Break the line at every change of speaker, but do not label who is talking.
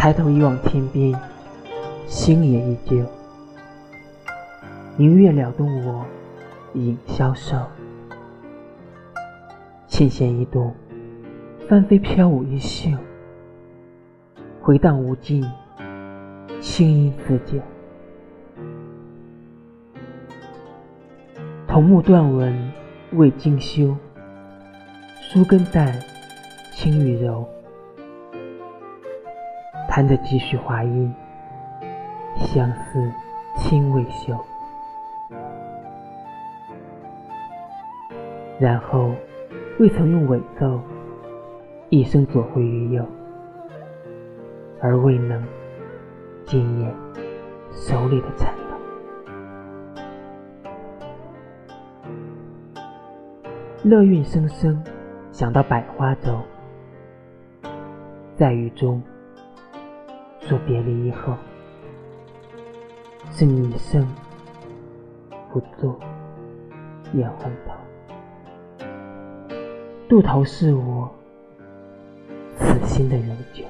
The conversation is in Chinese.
抬头一望天边，星也依旧。明月撩动我影消瘦，琴弦一动，翻飞飘舞一袖，回荡无尽，清音似酒。桐木断纹未精修，疏根淡，轻与柔。弹着几许华音，相思轻未休。然后，未曾用尾奏，一生左回于右，而未能惊艳手里的颤抖。乐韵声声，想到百花洲，在雨中。说别离以后，是你一生不做眼红头，渡头是我此心的永久。